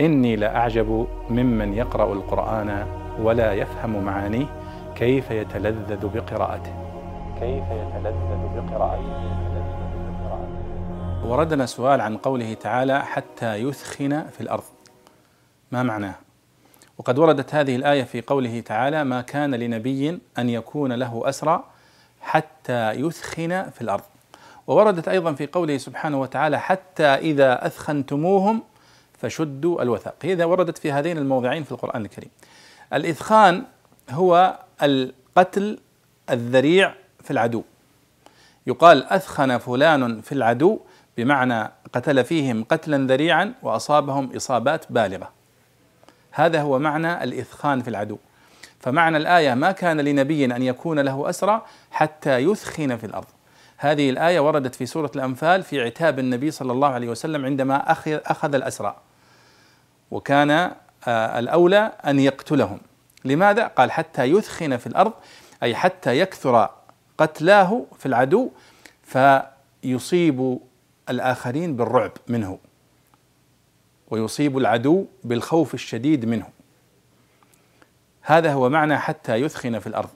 إني لأعجب ممن يقرأ القرآن ولا يفهم معانيه كيف يتلذذ بقراءته. كيف يتلذذ بقراءته. وردنا سؤال عن قوله تعالى حتى يثخن في الأرض. ما معناه؟ وقد وردت هذه الآية في قوله تعالى ما كان لنبي أن يكون له أسرى حتى يثخن في الأرض. ووردت أيضا في قوله سبحانه وتعالى حتى إذا أثخنتموهم فشدوا الوثاق. إذا وردت في هذين الموضعين في القرآن الكريم. الإثخان هو القتل الذريع في العدو. يقال أثخن فلان في العدو بمعنى قتل فيهم قتلا ذريعا وأصابهم إصابات بالغة. هذا هو معنى الإثخان في العدو. فمعنى الآية ما كان لنبي أن يكون له أسرى حتى يثخن في الأرض. هذه الآية وردت في سورة الأنفال في عتاب النبي صلى الله عليه وسلم عندما أخذ الأسرى. وكان آه، الأولى أن يقتلهم. لماذا؟ قال حتى يثخن في الأرض أي حتى يكثر قتلاه في العدو فيصيب الآخرين بالرعب منه ويصيب العدو بالخوف الشديد منه. هذا هو معنى حتى يثخن في الأرض.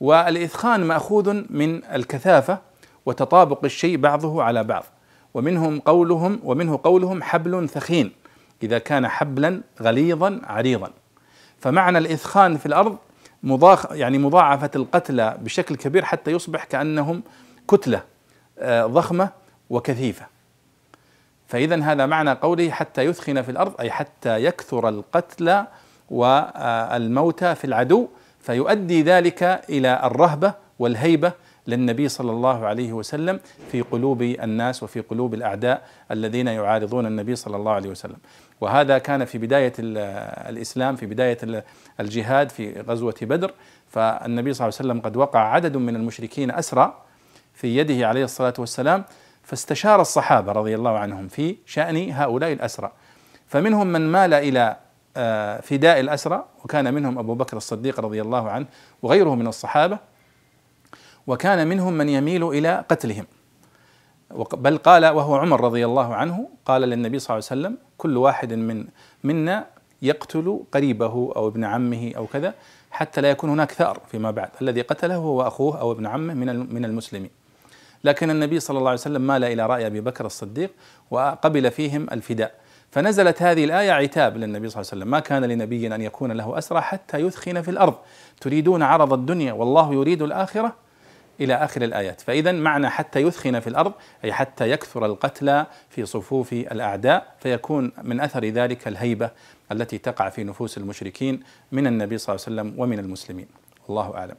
والإثخان مأخوذ من الكثافة وتطابق الشيء بعضه على بعض ومنهم قولهم ومنه قولهم حبل ثخين. إذا كان حبلا غليظا عريضا. فمعنى الإثخان في الأرض مضاخ يعني مضاعفة القتلى بشكل كبير حتى يصبح كأنهم كتلة آه، ضخمة وكثيفة. فإذا هذا معنى قوله حتى يثخن في الأرض أي حتى يكثر القتلى والموتى في العدو فيؤدي ذلك إلى الرهبة والهيبة للنبي صلى الله عليه وسلم في قلوب الناس وفي قلوب الأعداء الذين يعارضون النبي صلى الله عليه وسلم. وهذا كان في بداية الإسلام في بداية الجهاد في غزوة بدر. فالنبي صلى الله عليه وسلم قد وقع عدد من المشركين أسرى في يده عليه الصلاة والسلام فاستشار الصحابة رضي الله عنهم في شأن هؤلاء الأسرى. فمنهم من مال إلى آه، فداء الأسرى وكان منهم أبو بكر الصديق رضي الله عنه وغيره من الصحابة. وكان منهم من يميل إلى قتلهم. بل قال وهو عمر رضي الله عنه قال للنبي صلى الله عليه وسلم كل واحد من منا يقتل قريبه أو ابن عمه أو كذا حتى لا يكون هناك ثأر فيما بعد. الذي قتله هو أخوه أو ابن عمه من من المسلمين. لكن النبي صلى الله عليه وسلم مال إلى رأي أبي بكر الصديق وقبل فيهم الفداء. فنزلت هذه الآية عتاب للنبي صلى الله عليه وسلم. ما كان لنبي أن يكون له أسرى حتى يثخن في الأرض. تريدون عرض الدنيا والله يريد الآخرة إلى آخر الآيات. فإذا معنى حتى يثخن في الأرض أي حتى يكثر القتلى في صفوف الأعداء فيكون من أثر ذلك الهيبة التي تقع في نفوس المشركين من النبي صلى الله عليه وسلم ومن المسلمين. والله أعلم.